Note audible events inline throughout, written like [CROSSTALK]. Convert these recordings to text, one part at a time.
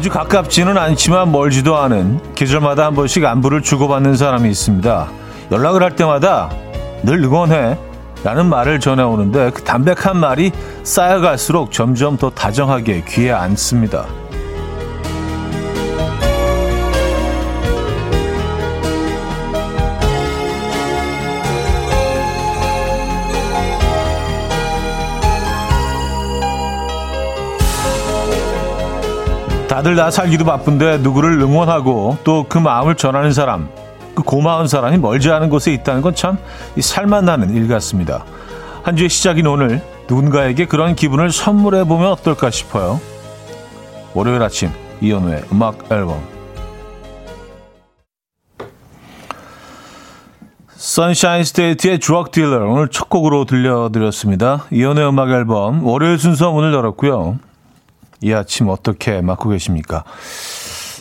아주 가깝지는 않지만 멀지도 않은 계절마다 한 번씩 안부를 주고받는 사람이 있습니다. 연락을 할 때마다 늘 응원해 라는 말을 전해오는데 그 담백한 말이 쌓여갈수록 점점 더 다정하게 귀에 앉습니다. 다들 나 살기도 바쁜데 누구를 응원하고 또 그 마음을 전하는 사람, 그 고마운 사람이 멀지 않은 곳에 있다는 건 참 살맛 나는 일 같습니다. 한 주의 시작인 오늘 누군가에게 그런 기분을 선물해 보면 어떨까 싶어요. 월요일 아침 이연우의 음악 앨범 Sunshine State의 Drug Dealer 오늘 첫 곡으로 들려드렸습니다. 이연우의 음악 앨범 월요일 순서 문을 열었고요. 이 아침 어떻게 맞고 계십니까?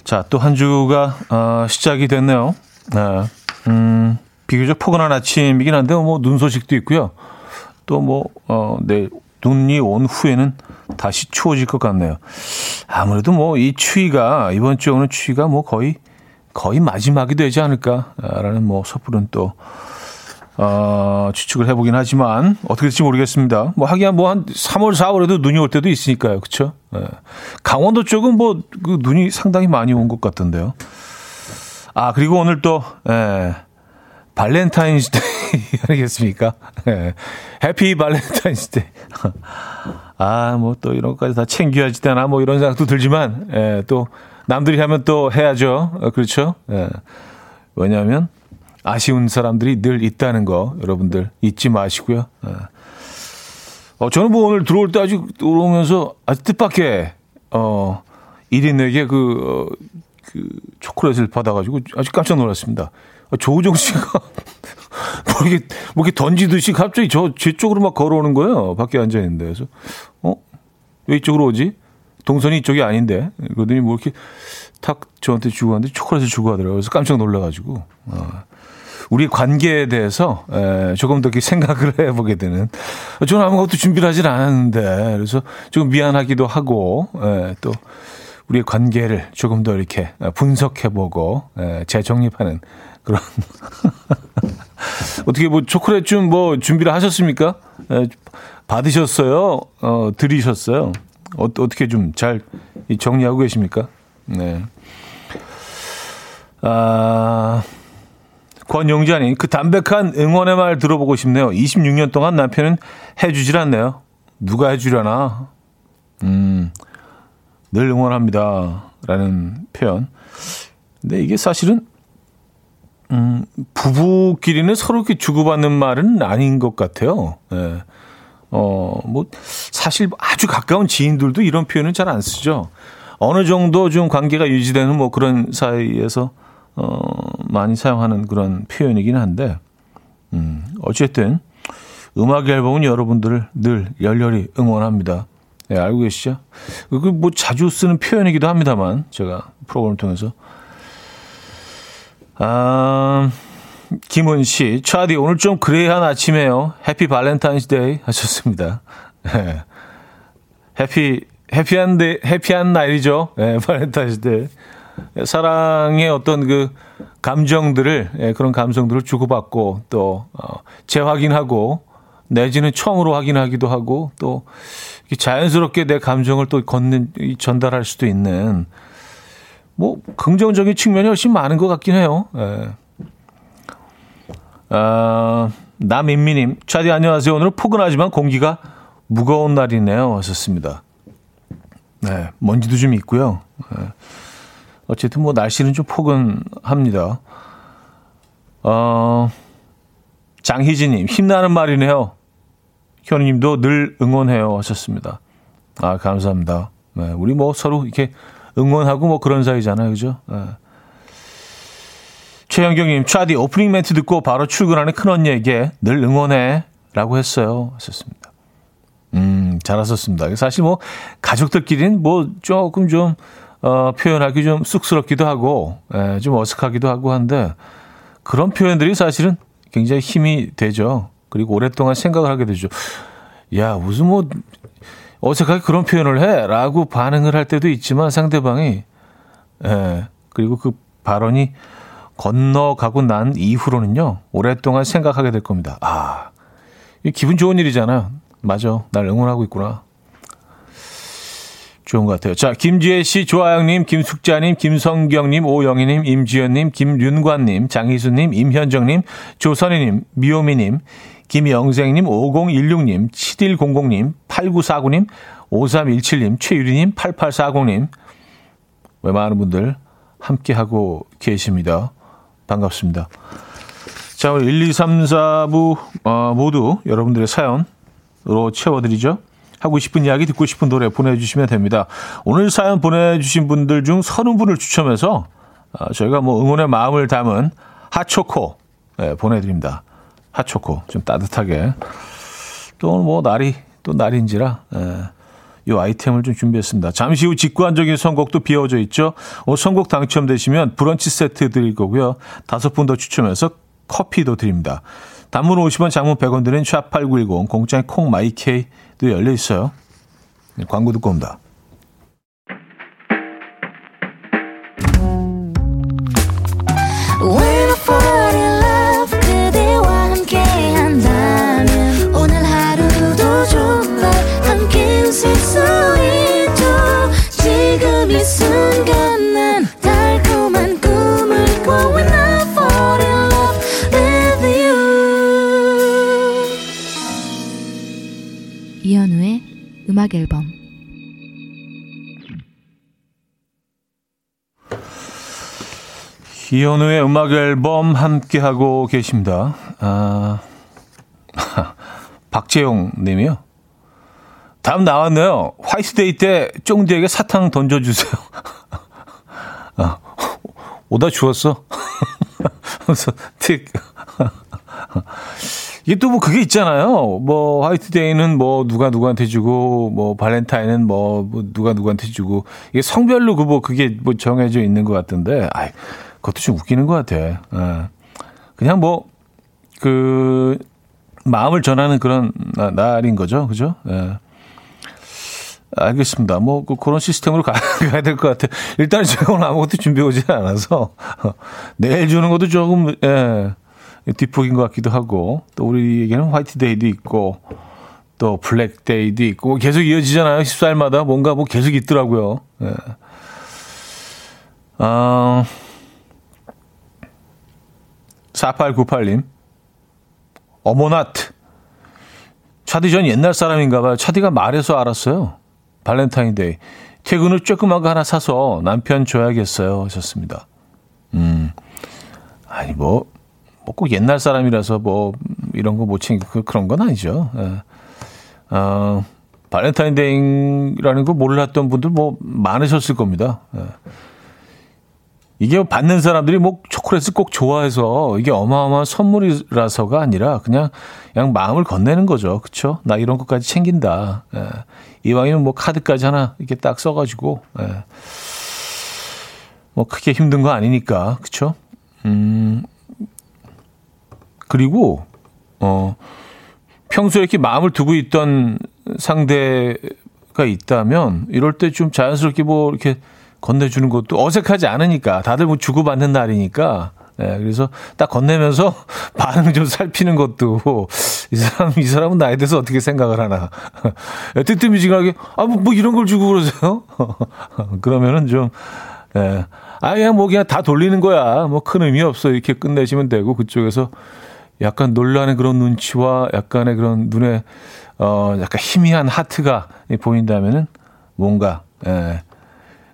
자, 또 한 주가 어, 시작이 됐네요. 네. 음, 비교적 포근한 아침이긴 한데 뭐 눈 소식도 있고요. 또 뭐 어, 내일 눈이 온 후에는 다시 추워질 것 같네요. 아무래도 뭐 이 추위가 이번 주에 오는 추위가 뭐 거의 거의 마지막이 되지 않을까라는 뭐 섣부른 또 어, 추측을 해보긴 하지만 어떻게 될지 모르겠습니다. 뭐 하기야 뭐 한 3월, 4월에도 눈이 올 때도 있으니까요. 그렇죠? 예. 강원도 쪽은 뭐 그 눈이 상당히 많이 온 것 같던데요. 아 그리고 오늘 또 예, Valentine's Day [LAUGHS] 아니겠습니까? 예. Happy Valentine's Day. [LAUGHS] 아 뭐 또 이런 것까지 다 챙겨야지 되나 뭐 이런 생각도 들지만 예, 또 남들이 하면 또 해야죠. 어, 그렇죠? 예. 왜냐하면 아쉬운 사람들이 늘 있다는 거 여러분들 잊지 마시고요. 예. 어, 저는 뭐 오늘 들어올 때 아주 들어오면서 아주 뜻밖의 어, 1인에게 그, 어, 그 초콜릿을 받아가지고 아주 깜짝 놀랐습니다. 어, 조우정 씨가 [LAUGHS] 뭐 이렇게, 뭐 이렇게 던지듯이 갑자기 저, 제 쪽으로 막 걸어오는 거예요. 밖에 앉아있는데. 그래서, 어? 왜 이쪽으로 오지? 동선이 이쪽이 아닌데. 그러더니 뭐 이렇게 탁 저한테 주고 갔는데 초콜릿을 주고 가더라고요. 그래서 깜짝 놀라가지고. 어. 우리 관계에 대해서 에, 조금 더 생각을 [LAUGHS] 해보게 되는. 저는 아무것도 준비를 하질 않았는데 그래서 좀 미안하기도 하고 에, 또 우리의 관계를 조금 더 이렇게 분석해보고 에, 재정립하는 그런. [LAUGHS] 어떻게 뭐 초콜릿 좀 뭐 준비를 하셨습니까? 에, 받으셨어요? 어, 들이셨어요? 어, 어떻게 좀 잘 정리하고 계십니까? 네. 아. 권용자님, 그 담백한 응원의 말 들어보고 싶네요. 26년 동안 남편은 해주질 않네요. 누가 해주려나? 음, 늘 응원합니다. 라는 표현. 근데 이게 사실은, 음, 부부끼리는 서로 이렇게 주고받는 말은 아닌 것 같아요. 예. 어, 뭐, 사실 아주 가까운 지인들도 이런 표현은 잘 안 쓰죠. 어느 정도 좀 관계가 유지되는 뭐 그런 사이에서 어, 많이 사용하는 그런 표현이긴 한데, 음, 어쨌든, 음악 앨범은 여러분들을 늘 열렬히 응원합니다. 네, 알고 계시죠? 그, 뭐 자주 쓰는 표현이기도 합니다만, 제가 프로그램을 통해서. 아, 김은 씨, 차디, 오늘 좀 gray한 아침에요. Happy Valentine's Day 하셨습니다. 네. [LAUGHS] Happy, happy한 데, happy한 날이죠. 네, Valentine's Day. 사랑의 어떤 그 감정들을 예, 그런 감성들을 주고받고 또 어, 재확인하고 내지는 처음으로 확인하기도 하고 또 자연스럽게 내 감정을 또 걷는 전달할 수도 있는 뭐 긍정적인 측면이 훨씬 많은 것 같긴 해요. 예. 아, 남인미님, 차디 안녕하세요. 오늘 포근하지만 공기가 무거운 날이네요. 하셨습니다. 네, 먼지도 좀 있고요. 예. 어쨌든 뭐 날씨는 좀 포근합니다. 어, 장희진님, 힘나는 말이네요. 현우님도 늘 응원해요 하셨습니다. 아, 감사합니다. 네, 우리 뭐 서로 이렇게 응원하고 뭐 그런 사이잖아요. 그죠? 네. 최영경님, 차디 오프닝 멘트 듣고 바로 출근하는 큰언니에게 늘 응원해 라고 했어요. 하셨습니다. 음, 잘하셨습니다. 사실 뭐 가족들끼리는 뭐 조금 좀 어, 표현하기 좀 쑥스럽기도 하고, 에, 예, 좀 어색하기도 하고 한데, 그런 표현들이 사실은 굉장히 힘이 되죠. 그리고 오랫동안 생각을 하게 되죠. 야, 무슨 뭐, 어색하게 그런 표현을 해? 라고 반응을 할 때도 있지만 상대방이, 예, 그리고 그 발언이 건너가고 난 이후로는요, 오랫동안 생각하게 될 겁니다. 아, 기분 좋은 일이잖아. 맞아. 날 응원하고 있구나. 좋은 것 같아요. 자, 김지혜 씨, 조아영님, 김숙자님, 김성경님, 오영희님, 임지연님, 김윤관님, 장희수님, 임현정님, 조선희님, 미호미님, 김영생님, 5016님, 7100님, 8949님, 5317님, 최유리님, 8840님. 왜 많은 분들 함께하고 계십니다. 반갑습니다. 자, 우리 1, 2, 3, 4부 어, 모두 여러분들의 사연으로 채워드리죠. 하고 싶은 이야기, 듣고 싶은 노래 보내주시면 됩니다. 오늘 사연 보내주신 분들 중 30분을 추첨해서 어, 저희가 뭐 응원의 마음을 담은 핫초코 네, 보내드립니다. 핫초코 좀 따뜻하게 또 뭐 날이 또 날인지라 예, 이 아이템을 좀 준비했습니다. 잠시 후 직관적인 선곡도 비어져 있죠. 오늘 선곡 당첨되시면 브런치 세트 드릴 거고요. 다섯 분 더 추첨해서 커피도 드립니다. 단문 50원, 장문 100원 드는 샵8910 공짜인 콩마이케이 도 열려 있어요. 네, 광고 듣고 옵니다. 이현우의 음악 앨범 함께 하고 계십니다. 아, [LAUGHS] 박재용 님이요. 다음 나왔네요. 화이트데이 때 쫑디에게 사탕 던져주세요. [LAUGHS] 아, 오다 주웠어. [LAUGHS] 그래서 틱. 이게 또 뭐 그게 있잖아요. 뭐 화이트데이는 뭐 누가 누구한테 주고 뭐 발렌타인은 뭐, 뭐 누가 누구한테 주고 이게 성별로 그 뭐 그게 뭐 정해져 있는 것 같은데 아 그것도 좀 웃기는 것 같아. 예. 그냥 뭐 그 마음을 전하는 그런 날인 거죠, 그죠? 예. 알겠습니다. 뭐, 그, 그런 시스템으로 가, [LAUGHS] 가야 될 것 같아요. 일단 제가 오늘 아무것도 준비해 오지 않아서, [LAUGHS] 내일 주는 것도 조금, 예, 뒷북인 것 같기도 하고 또 우리에게는 화이트데이도 있고 또 블랙데이도 있고 계속 이어지잖아요. 14일마다 뭔가 뭐 계속 있더라고요. 예. 어, 4898님. 어머나트. 차디 전 옛날 사람인가 봐요. 차디가 말해서 알았어요. 발렌타인데이. 퇴근 후 조그만 거 하나 사서 남편 줘야겠어요. 하셨습니다. 음. 아니, 뭐, 뭐 꼭 옛날 사람이라서 뭐 이런 거 못 챙기고 그, 그런 건 아니죠. 예. 어, 발렌타인데이라는 거 몰랐던 분들 뭐 많으셨을 겁니다. 예. 이게 받는 사람들이 뭐 초콜릿을 꼭 좋아해서 이게 어마어마한 선물이라서가 아니라 그냥 그냥 마음을 건네는 거죠. 그쵸? 나 이런 것까지 챙긴다. 예. 이왕이면 뭐 카드까지 하나 이렇게 딱 써가지고 예. 뭐 크게 힘든 거 아니니까 그쵸? 음, 그리고 어 평소에 이렇게 마음을 두고 있던 상대가 있다면 이럴 때 좀 자연스럽게 뭐 이렇게 건네주는 것도 어색하지 않으니까. 다들 뭐 주고받는 날이니까. 네, 그래서 딱 건네면서 [LAUGHS] 반응 좀 살피는 것도 이 사람 이 사람은 나에 대해서 어떻게 생각을 하나. [LAUGHS] 뜨뜻미지근하게 아뭐 뭐 이런 걸 주고 그러세요? [LAUGHS] 그러면은 좀 예. 아 그냥 뭐 그냥 다 돌리는 거야. 뭐 큰 의미 없어. 이렇게 끝내시면 되고 그쪽에서 약간 놀라는 그런 눈치와 약간의 그런 눈에 어 약간 희미한 하트가 보인다면은 뭔가 예,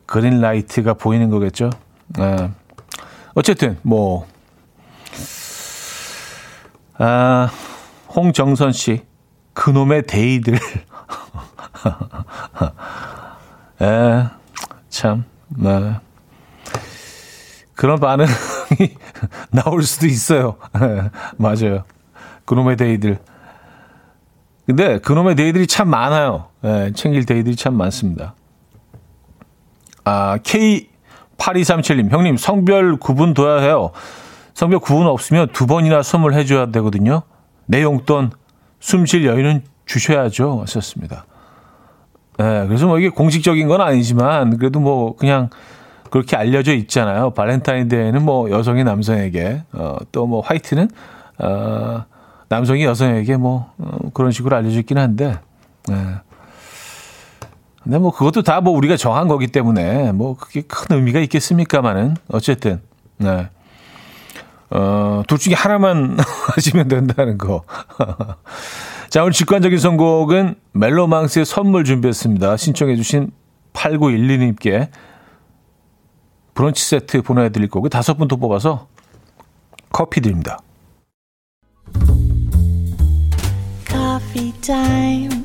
green light가 보이는 거겠죠. 예. 어쨌든 뭐 아, 홍정선 씨 그놈의 데이들 예, [LAUGHS] 참, 네. 그런 반응이 [LAUGHS] 나올 수도 있어요. 맞아요. 그놈의 데이들. 근데 그놈의 데이들이 참 많아요. 네, 챙길 데이들이 참 많습니다. 아, K8237님, 형님, 성별 구분 둬야 해요. 성별 구분 없으면 두 번이나 선물해 줘야 되거든요. 내 용돈, 숨 쉴 여유는 주셔야죠. 하셨습니다. 네, 그래서 뭐 이게 공식적인 건 아니지만 그래도 뭐 그냥 그렇게 알려져 있잖아요. 발렌타인데이는 뭐 여성이 남성에게 어, 또 뭐 화이트는 어, 남성이 여성에게 뭐 어, 그런 식으로 알려져 있긴 한데. 네. 근데 뭐 그것도 다 뭐 우리가 정한 거기 때문에 뭐 그게 큰 의미가 있겠습니까마는 어쨌든 네. 어, 둘 중에 하나만 [LAUGHS] 하시면 된다는 거. [LAUGHS] 자, 오늘 직관적인 선곡은 멜로망스의 선물 준비했습니다. 신청해주신 8912님께 브런치 세트 보내드릴 거고, 다섯 분 더 뽑아서 커피 드립니다. Coffee time.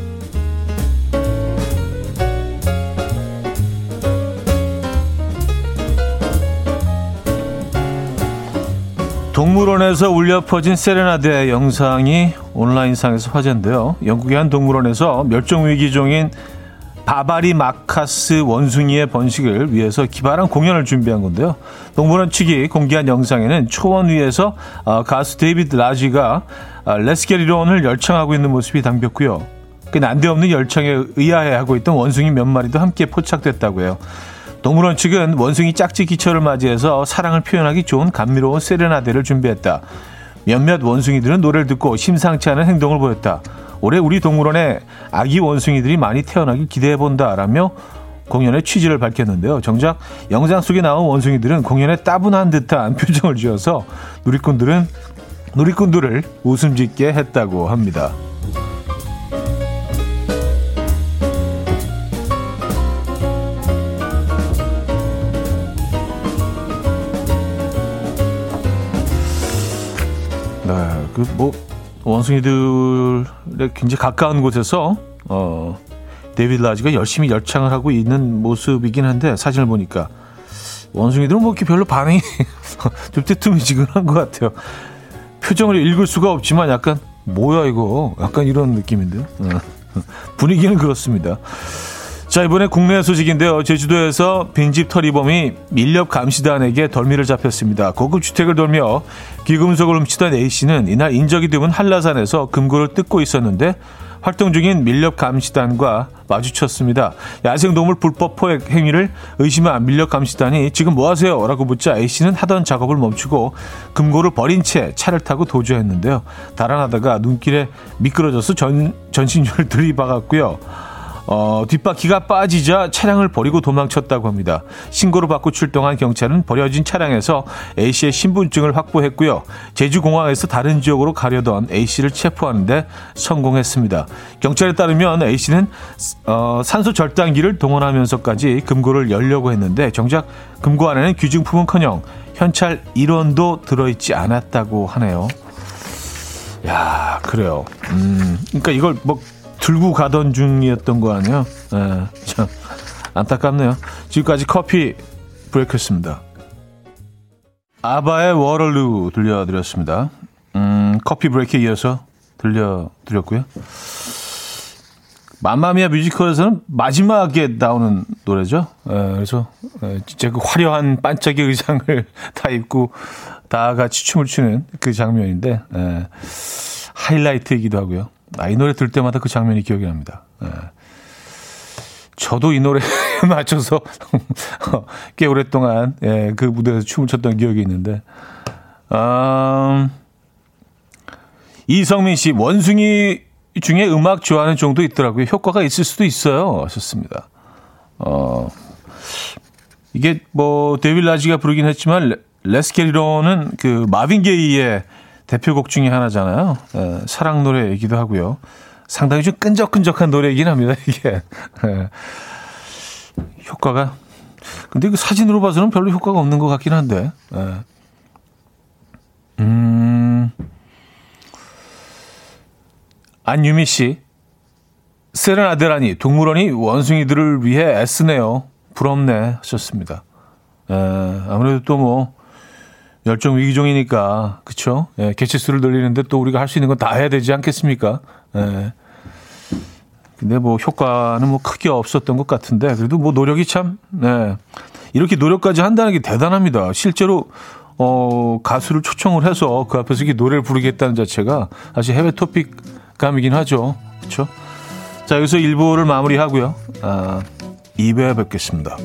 동물원에서 울려 퍼진 세레나데 영상이 온라인상에서 화제인데요. 영국의 한 동물원에서 멸종위기 종인 바바리 마카스 원숭이의 번식을 위해서 기발한 공연을 준비한 건데요. 동물원 측이 공개한 영상에는 초원 위에서 어, 가수 데이비드 라지가 어, 레스게리론을 열창하고 있는 모습이 담겼고요. 그 난데없는 열창에 의아해하고 있던 원숭이 몇 마리도 함께 포착됐다고 해요. 동물원 측은 원숭이 짝짓기 철을 맞이해서 사랑을 표현하기 좋은 감미로운 세레나데를 준비했다. 몇몇 원숭이들은 노래를 듣고 심상치 않은 행동을 보였다. 올해 우리 동물원에 아기 원숭이들이 많이 태어나길 기대해본다 라며 공연의 취지를 밝혔는데요. 정작 영상 속에 나온 원숭이들은 공연에 따분한 듯한 [LAUGHS] 표정을 지어서 누리꾼들은 누리꾼들을 웃음 짓게 했다고 합니다. 네, 그 뭐 원숭이들의 굉장히 가까운 곳에서 어, 데이비드 라지가 열심히 열창을 하고 있는 모습이긴 한데 사진을 보니까 원숭이들은 뭐 이렇게 별로 반응이 [LAUGHS] 좀 뜨뜻미지근한 것 같아요. 표정을 읽을 수가 없지만 약간 뭐야 이거 약간 이런 느낌인데요. 어. [LAUGHS] 분위기는 그렇습니다. 자 이번에 국내 소식인데요. 제주도에서 빈집 털이범이 밀렵 감시단에게 덜미를 잡혔습니다. 고급 주택을 돌며 귀금속을 훔치던 A 씨는 이날 인적이 드문 한라산에서 금고를 뜯고 있었는데 활동 중인 밀렵 감시단과 마주쳤습니다. 야생동물 불법 포획 행위를 의심한 밀렵 감시단이 지금 뭐 하세요? 라고 묻자 A씨는 하던 작업을 멈추고 금고를 버린 채 차를 타고 도주했는데요. 달아나다가 눈길에 미끄러져서 전, 전신줄을 들이박았고요. 어, 뒷바퀴가 빠지자 차량을 버리고 도망쳤다고 합니다. 신고를 받고 출동한 경찰은 버려진 차량에서 A씨의 신분증을 확보했고요. 제주공항에서 다른 지역으로 가려던 A씨를 체포하는데 성공했습니다. 경찰에 따르면 A씨는 어, 산소 절단기를 동원하면서까지 금고를 열려고 했는데 정작 금고 안에는 귀중품은커녕 현찰 1원도 들어있지 않았다고 하네요. 야, 그래요. 음, 그러니까 이걸 뭐 들고 가던 중이었던 거 아니에요? 네, 참 안타깝네요. 지금까지 커피 브레이크였습니다. 아바의 워럴루 들려드렸습니다. 음, 커피 브레이크에 이어서 들려드렸고요. 맘마미아 뮤지컬에서는 마지막에 나오는 노래죠. 에, 그래서 에, 진짜 그 화려한 반짝이 의상을 [LAUGHS] 다 입고 다 같이 춤을 추는 그 장면인데 에, 하이라이트이기도 하고요. 아, 이 노래 들 때마다 그 장면이 기억이 납니다. 네. 저도 이 노래에 [LAUGHS] 맞춰서 [LAUGHS] 꽤 오랫동안 예, 그 무대에서 춤을 췄던 기억이 있는데 음, 이성민 씨 원숭이 중에 음악 좋아하는 정도 있더라고요. 효과가 있을 수도 있어요. 하셨습니다. 어, 이게 뭐 데빌 라지가 부르긴 했지만 레스케리로는 그 마빈 게이의 대표곡 중에 하나잖아요. 에, 사랑 노래이기도 하고요. 상당히 좀 끈적끈적한 노래이긴 합니다, 이게. 에, 효과가. 근데 그 사진으로 봐서는 별로 효과가 없는 것 같긴 한데. 에. 음. 안유미 씨. 세레나데라니 동물원이 원숭이들을 위해 애쓰네요. 부럽네 하셨습니다. 에, 아무래도 또 뭐 열정 위기종이니까 그쵸? 예, 개체수를 늘리는데 또 우리가 할 수 있는 건 다 해야 되지 않겠습니까? 예. 근데 뭐 효과는 뭐 크게 없었던 것 같은데 그래도 뭐 노력이 참 네. 이렇게 노력까지 한다는 게 대단합니다. 실제로 어 가수를 초청을 해서 그 앞에서 이렇게 노래를 부르겠다는 자체가 사실 해외 토픽감이긴 하죠. 그렇죠? 자 여기서 1부를 마무리하고요. 아, 2부에 뵙겠습니다.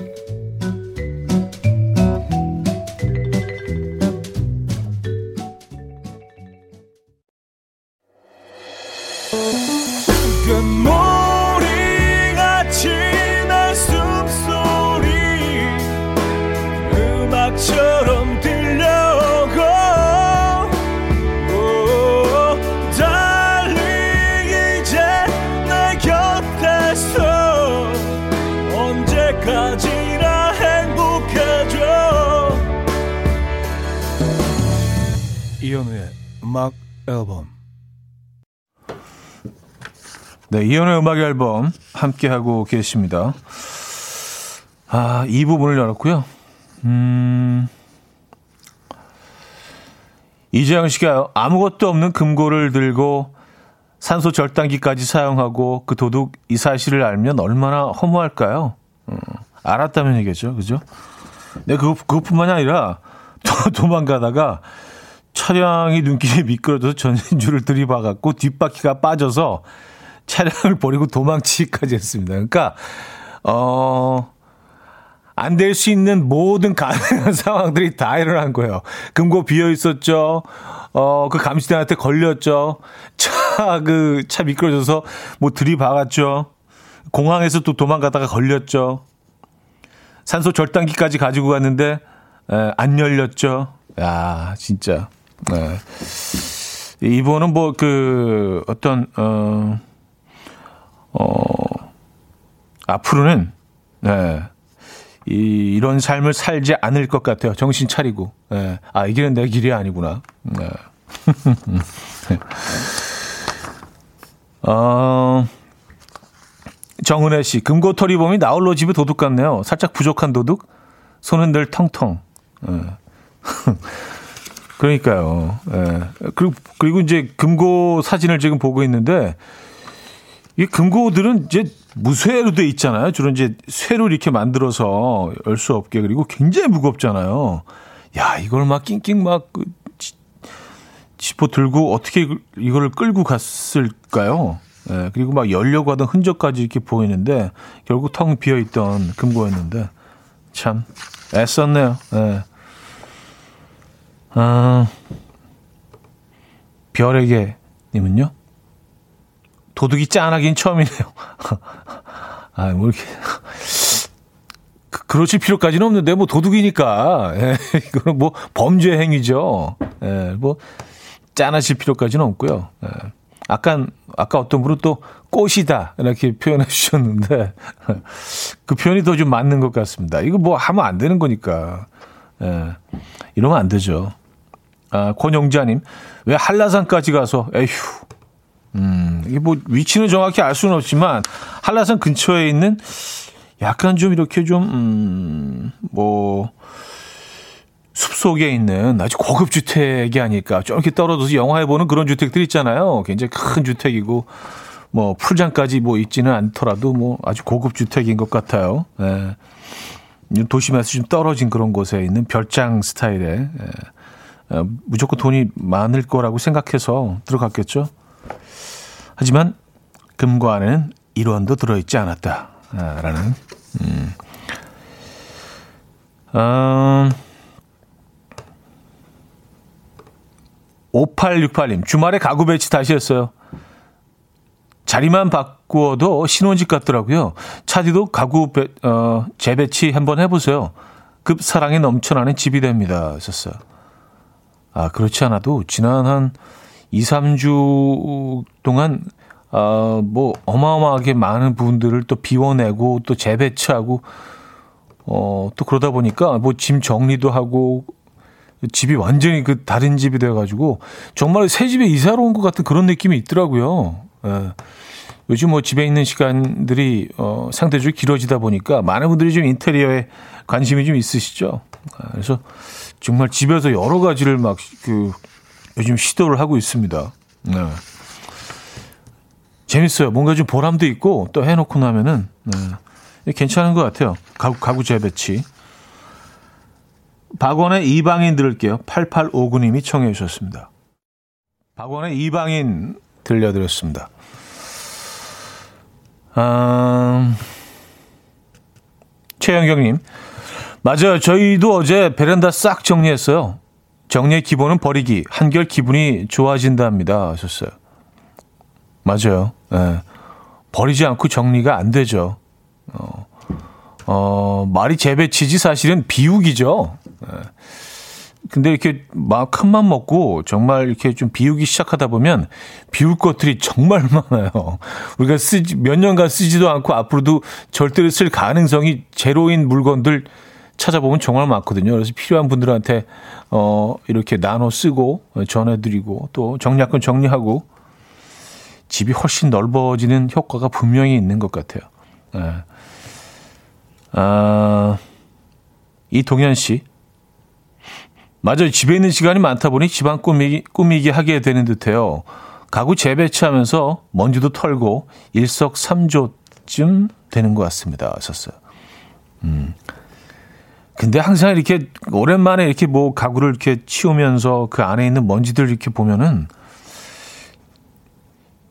음악 앨범 네, 이현우의 음악 앨범 함께하고 계십니다. 아, 이 부분을 열었고요. 음, 이재영 씨가 아무것도 없는 금고를 들고 산소 절단기까지 사용하고 그 도둑 이 사실을 알면 얼마나 허무할까요? 음, 알았다면 얘기죠. 그죠? 네, 그, 그것뿐만이 아니라 [LAUGHS] 도망가다가 차량이 눈길이 미끄러져서 전진줄을 들이박았고 뒷바퀴가 빠져서 차량을 버리고 도망치기까지 했습니다. 그러니까 어. 안 될 수 있는 모든 가능한 [LAUGHS] 상황들이 다 일어난 거예요. 금고 비어 있었죠. 어, 그 감시대한테 걸렸죠. 차, 그, 차 미끄러져서 뭐 들이박았죠. 공항에서 또 도망가다가 걸렸죠. 산소 절단기까지 가지고 갔는데, 에, 안 열렸죠. 야, 진짜. 네. 이분은 뭐 그 어떤 어, 어 앞으로는 네. 이, 이런 삶을 살지 않을 것 같아요. 정신 차리고. 네. 아, 이 길은 내 길이 아니구나. 네. [LAUGHS] 어, 정은혜 씨, 금고털이범이 나홀로 집에 도둑 같네요. 살짝 부족한 도둑? 손은 늘 텅텅. 네. [LAUGHS] 그러니까요. 예. 그리고, 그리고 이제 금고 사진을 지금 보고 있는데, 이 금고들은 이제 무쇠로 돼 있잖아요. 주로 이제 쇠로 이렇게 만들어서 열 수 없게. 그리고 굉장히 무겁잖아요. 야, 이걸 막 낑낑 막 그, 짚어 들고 어떻게 이걸 끌고 갔을까요? 예, 그리고 막 열려고 하던 흔적까지 이렇게 보이는데, 결국 텅 비어 있던 금고였는데, 참, 애썼네요. 예. 아, 별에게 님은요? 도둑이 짠하긴 처음이네요. [LAUGHS] 아, 뭐 이렇게. 그, 그러실 필요까지는 없는데, 뭐 도둑이니까. 예, [LAUGHS] 이거는 뭐 범죄 행위죠. 예, 뭐 짠하실 필요까지는 없고요. 예. 아까, 아까 어떤 분은 또 꽃이다. 이렇게 표현해 주셨는데, [LAUGHS] 그 표현이 더 좀 맞는 것 같습니다. 이거 뭐 하면 안 되는 거니까. 예. 이러면 안 되죠. 아, 권영자님, 왜 한라산까지 가서, 에휴. 음, 이게 뭐 위치는 정확히 알 수는 없지만, 한라산 근처에 있는 약간 좀 이렇게 좀, 음, 뭐, 숲 속에 있는 아주 고급 주택이 아닐까. 좀 이렇게 떨어져서 영화에 보는 그런 주택들 있잖아요. 굉장히 큰 주택이고, 뭐, 풀장까지 뭐 있지는 않더라도 뭐 아주 고급 주택인 것 같아요. 예. 도심에서 좀 떨어진 그런 곳에 있는 별장 스타일의, 예. 어, 무조건 돈이 많을 거라고 생각해서 들어갔겠죠. 하지만 금고 안에는 1원도 들어있지 않았다라는. 음. 음, 5868님, 주말에 가구 배치 다시 했어요. 자리만 바꾸어도 신혼집 같더라고요. 차디도 가구 배, 어, 재배치 한번 해보세요. 급 사랑이 넘쳐나는 집이 됩니다. 하셨어요. 아, 그렇지 않아도 지난 한 2, 3주 동안 아, 뭐 어마어마하게 많은 부분들을 또 비워내고 또 재배치하고 어, 또 그러다 보니까 뭐 짐 정리도 하고 집이 완전히 그 다른 집이 돼 가지고 정말 새 집에 이사로 온 것 같은 그런 느낌이 있더라고요. 예. 요즘 뭐 집에 있는 시간들이 어, 상대적으로 길어지다 보니까 많은 분들이 좀 인테리어에 관심이 좀 있으시죠. 아, 그래서 정말 집에서 여러 가지를 막 그 요즘 시도를 하고 있습니다. 네. 재밌어요. 뭔가 좀 보람도 있고 또 해놓고 나면은 네. 괜찮은 것 같아요. 가구, 가구 재배치. 박원의 이방인 들을게요. 8859님이 청해 주셨습니다. 박원의 이방인 들려드렸습니다. 아, 최영경님. 맞아요. 저희도 어제 베란다 싹 정리했어요. 정리의 기본은 버리기. 한결 기분이 좋아진답니다. 하셨어요. 맞아요. 예. 버리지 않고 정리가 안 되죠. 어, 어 말이 재배치지 사실은 비우기죠. 예. 근데 이렇게 막큰맘 먹고 정말 이렇게 좀 비우기 시작하다 보면 비울 것들이 정말 [LAUGHS] 많아요. 우리가 쓰지, 몇 년간 쓰지도 않고 앞으로도 절대로 쓸 가능성이 제로인 물건들 찾아보면 정말 많거든요. 그래서 필요한 분들한테 어 이렇게 나눠 쓰고 전해드리고 또 정리할 정리하고 집이 훨씬 넓어지는 효과가 분명히 있는 것 같아요. 네. 아, 이동현 씨. 맞아요. 집에 있는 시간이 많다 보니 집안 꾸미기, 꾸미기 하게 되는 듯해요. 가구 재배치하면서 먼지도 털고 일석삼조쯤 되는 것 같습니다. 하셨어요. 음. 근데 항상 이렇게 오랜만에 이렇게 뭐 가구를 이렇게 치우면서 그 안에 있는 먼지들 이렇게 보면은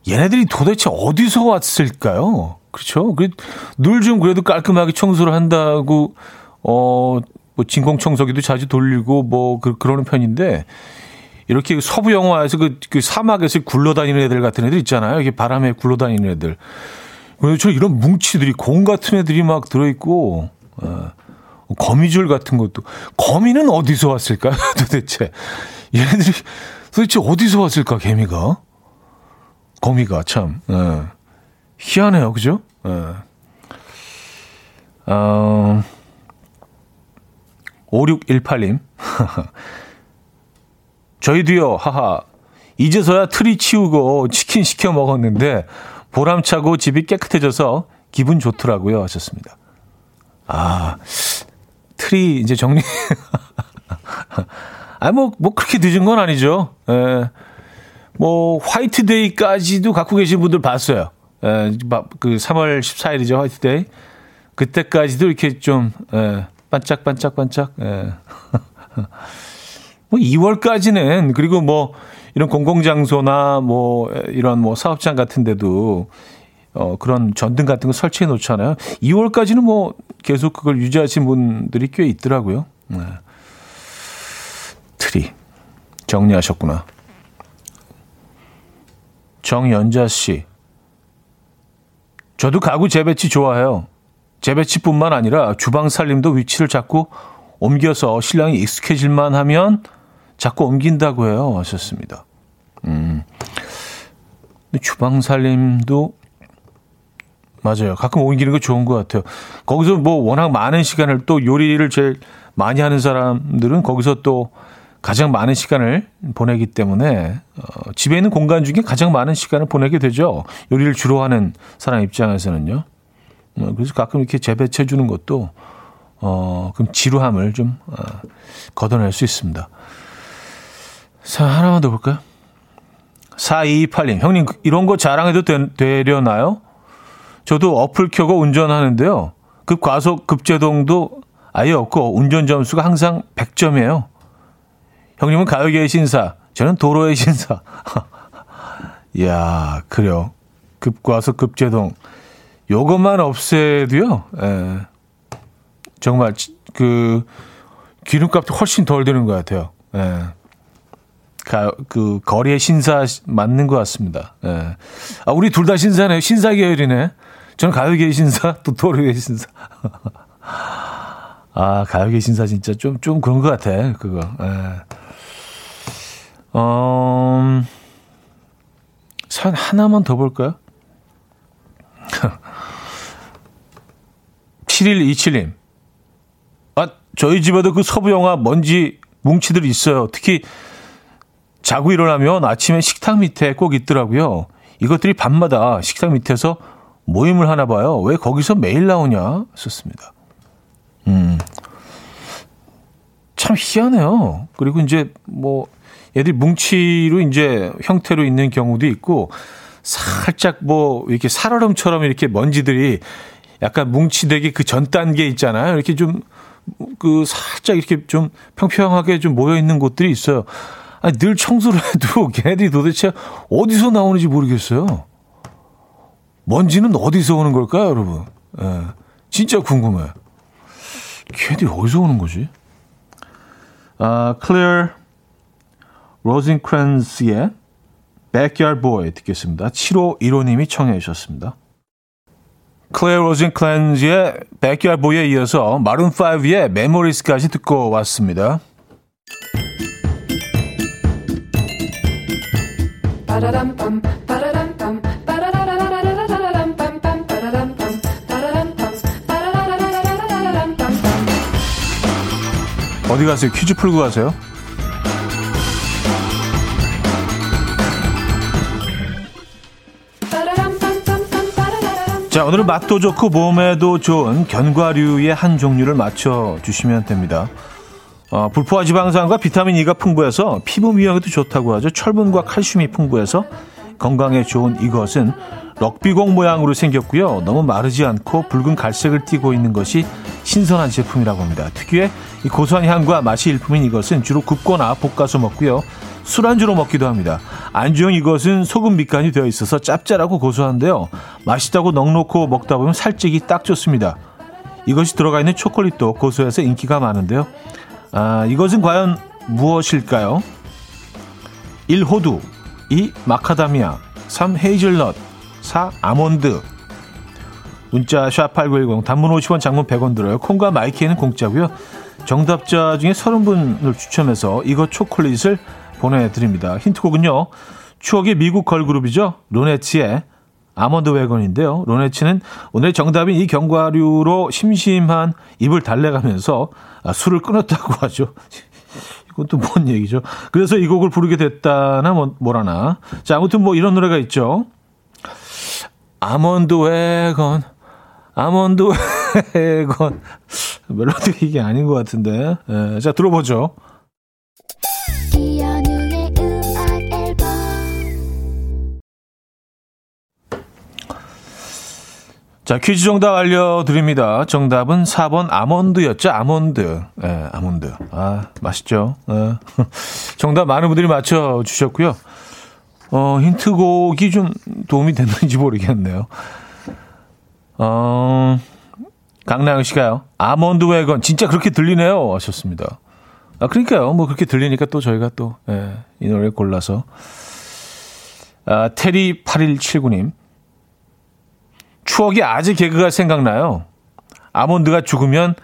얘네들이 도대체 어디서 왔을까요? 그렇죠? 늘 좀 그래도 깔끔하게 청소를 한다고 어. 뭐 진공 청소기도 자주 돌리고 뭐 그, 그러는 편인데 이렇게 서부 영화에서 그, 그 사막에서 굴러다니는 애들 같은 애들 있잖아요. 이게 바람에 굴러다니는 애들. 그래서 저 이런 뭉치들이 공 같은 애들이 막 들어있고 어, 거미줄 같은 것도 거미는 어디서 왔을까 [LAUGHS] 도대체 얘네들이 도대체 어디서 왔을까 개미가 거미가 참 예. 희한해요 그죠? 예. 어, 5618님 [LAUGHS] 저희도요 하하 이제서야 트리 치우고 치킨 시켜 먹었는데 보람차고 집이 깨끗해져서 기분 좋더라고요 하셨습니다. 아 트리 이제 정리. [LAUGHS] 아, 뭐, 뭐, 그렇게 늦은 건 아니죠. 예. 뭐, 화이트데이까지도 갖고 계신 분들 봤어요. 예, 그 3월 14일이죠, 화이트데이. 그때까지도 이렇게 좀, 예, 반짝반짝반짝, 예. [LAUGHS] 뭐, 2월까지는, 그리고 뭐, 이런 공공장소나 뭐, 이런 뭐 사업장 같은 데도 어, 그런 전등 같은 거 설치해 놓잖아요. 2월까지는 뭐 계속 그걸 유지하신 분들이 꽤 있더라고요. 네. 트리. 정리하셨구나. 정연자 씨. 저도 가구 재배치 좋아해요. 재배치뿐만 아니라 주방 살림도 위치를 자꾸 옮겨서 신랑이 익숙해질만 하면 자꾸 옮긴다고 해요. 하셨습니다. 음. 주방 살림도 맞아요. 가끔 옮기는 거 좋은 것 같아요. 거기서 뭐 워낙 많은 시간을 또 요리를 제일 많이 하는 사람들은 거기서 또 가장 많은 시간을 보내기 때문에 어, 집에 있는 공간 중에 가장 많은 시간을 보내게 되죠. 요리를 주로 하는 사람 입장에서는요. 어, 그래서 가끔 이렇게 재배치해 주는 것도 어, 그럼 지루함을 좀 어, 걷어낼 수 있습니다. 자, 하나만 더 볼까요? 4228님, 형님, 이런 거 자랑해도 되, 되려나요? 저도 어플 켜고 운전하는데요. 급 과속 급제동도 아예 없고 운전 점수가 항상 100점이에요. 형님은 가요계의 신사, 저는 도로의 신사. [LAUGHS] 이야, 그래요. 급과속 급제동. 요것만 없애도요. 예. 정말 그 기름값이 훨씬 덜 드는 것 같아요. 예. 가, 그 거리의 신사 맞는 것 같습니다. 예. 아, 우리 둘 다 신사네요. 신사 계열이네. 저는 가요계의 신사, 또 도로의 신사. 아, 가요계 신사 진짜 좀, 좀 그런 것 같아, 그거. 예. 어, 산 하나만 더 볼까요? [LAUGHS] 7127님. 아, 저희 집에도 그 서부 영화 먼지 뭉치들이 있어요. 특히 자고 일어나면 아침에 식탁 밑에 꼭 있더라고요. 이것들이 밤마다 식탁 밑에서 모임을 하나 봐요. 왜 거기서 매일 나오냐? 썼습니다. 음. 참 희한해요. 그리고 이제 뭐 애들이 뭉치로 이제 형태로 있는 경우도 있고 살짝 뭐 이렇게 살얼음처럼 이렇게 먼지들이 약간 뭉치되기 그 전 단계 있잖아요. 이렇게 좀 그 살짝 이렇게 좀 평평하게 좀 모여 있는 곳들이 있어요. 아니, 늘 청소를 [LAUGHS] 해도 걔네들이 도대체 어디서 나오는지 모르겠어요. 먼지는 어디서 오는 걸까요, 여러분? 예, 진짜 궁금해요. 걔들이 어디서 오는 거지? 아, 클레어 로진크랜스의 Backyard Boy 듣겠습니다. 7호 1호님이 청해 주셨습니다. 클레어 로진크랜스의 Backyard Boy에 이어서 마룬5의 Memories까지 듣고 왔습니다. 어디 가세요? 퀴즈 풀고 가세요? 자, 오늘은 맛도 좋고 몸에도 좋은 견과류의 한 종류를 맞춰 주시면 됩니다. 어, 불포화 지방산과 비타민 E가 풍부해서 피부 미용에도 좋다고 하죠. 철분과 칼슘이 풍부해서 건강에 좋은 이것은 럭비공 모양으로 생겼고요. 너무 마르지 않고 붉은 갈색을 띠고 있는 것이 신선한 제품이라고 합니다. 특유의 고소한 향과 맛이 일품인 이것은 주로 굽거나 볶아서 먹고요. 술안주로 먹기도 합니다. 안주용 이것은 소금 밑간이 되어 있어서 짭짤하고 고소한데요. 맛있다고 넉넉고 먹다 보면 살찌기 딱 좋습니다. 이것이 들어가 있는 초콜릿도 고소해서 인기가 많은데요. 아, 이것은 과연 무엇일까요? 1. 호두 2. 마카다미아 3. 헤이즐넛 4. 아몬드 문자 샵8910 단문 50원 장문 100원 들어요. 콩과 마이키에는 공짜고요. 정답자 중에 30분을 추첨해서 이것 초콜릿을 보내드립니다. 힌트곡은요. 추억의 미국 걸그룹이죠. 로네츠의 아몬드 웨건인데요. 로네츠는 오늘 정답인 이 견과류로 심심한 입을 달래가면서 아, 술을 끊었다고 [LAUGHS] 하죠. 이건 또 뭔 얘기죠? 그래서 이 곡을 부르게 됐다나 뭐, 뭐라나. 자, 아무튼 뭐 이런 노래가 있죠. 아몬드 웨건, 아몬드 [LAUGHS] 웨건. 멜로디 이게 아닌 것 같은데. 예, 자, 들어보죠. 자, 퀴즈 정답 알려드립니다. 정답은 4번 아몬드였죠. 아몬드. 예, 네, 아몬드. 아, 맛있죠. 네. [LAUGHS] 정답 많은 분들이 맞춰주셨고요. 어, 힌트곡이 좀 도움이 됐는지 모르겠네요. 어, 강나영 씨가요. 아몬드 웨건. 진짜 그렇게 들리네요. 하셨습니다. 아, 그러니까요. 뭐 그렇게 들리니까 또 저희가 또, 예, 이 노래 골라서. 아, 테리 8179님. 추억이 아직 개그가 생각나요. 아몬드가 죽으면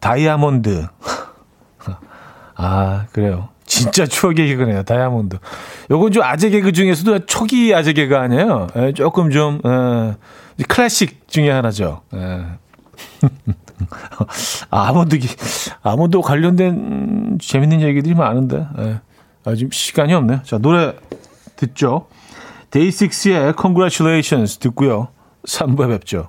다이아몬드. [LAUGHS] 아, 그래요. 진짜 추억의 개그네요. 다이아몬드. 요건 좀 아재 개그 중에서도 초기 아재 개그 아니에요. 에, 조금 좀, 에, 클래식 중에 하나죠. 에. [LAUGHS] 아몬드, 아몬드 관련된 재밌는 얘기들이 많은데, 에. 아, 지금 시간이 없네요. 자, 노래 듣죠. 데이식스의 Congratulations 듣고요. 3부에 뵙죠.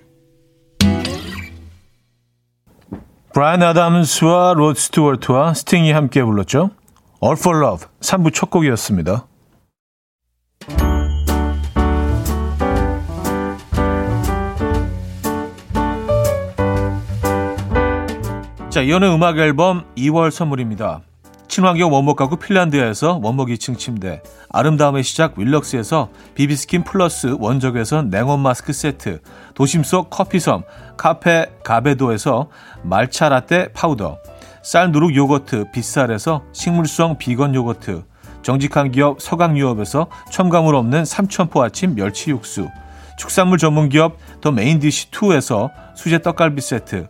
브라이언 아담스와 로드 스튜어트와 스팅이 함께 불렀죠. All for Love 3부 첫 곡이었습니다. 자, 이현우의 음악 앨범 2월 선물입니다. 친환경 원목 가구 핀란드에서 원목 2층 침대, 아름다움의 시작 윌럭스에서 비비스킨 플러스 원적외선 냉온 마스크 세트, 도심 속 커피섬 카페 가베도에서 말차 라떼 파우더, 쌀 누룩 요거트 빗살에서 식물성 비건 요거트, 정직한 기업 서강유업에서 첨가물 없는 삼천포 아침 멸치 육수, 축산물 전문 기업 더 메인디시2에서 수제 떡갈비 세트,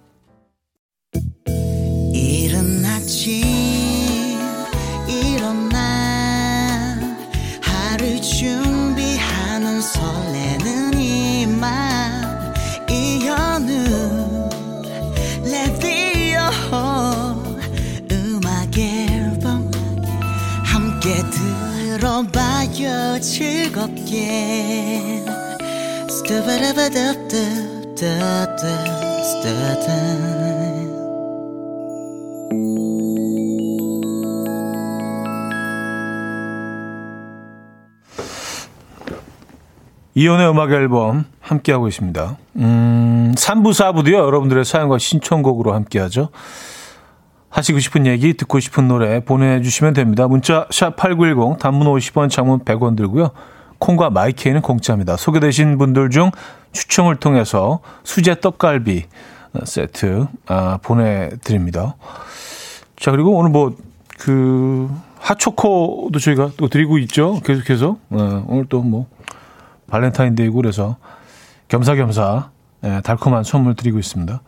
이혼의 음악 앨범 함께하고 있습니다. 음, 3부, 4부도요, 여러분들의 사연과 신청곡으로 함께하죠. 하시고 싶은 얘기, 듣고 싶은 노래 보내주시면 됩니다. 문자 샵8910 단문 50원, 장문 100원 들고요. 콩과 마이케이는 공짜입니다. 소개되신 분들 중 추첨을 통해서 수제 떡갈비 세트 아, 보내드립니다. 자 그리고 오늘 뭐그 핫초코도 저희가 또 드리고 있죠. 계속해서 어, 오늘 또 뭐 발렌타인데이고 그래서 겸사겸사 예, 달콤한 선물 드리고 있습니다.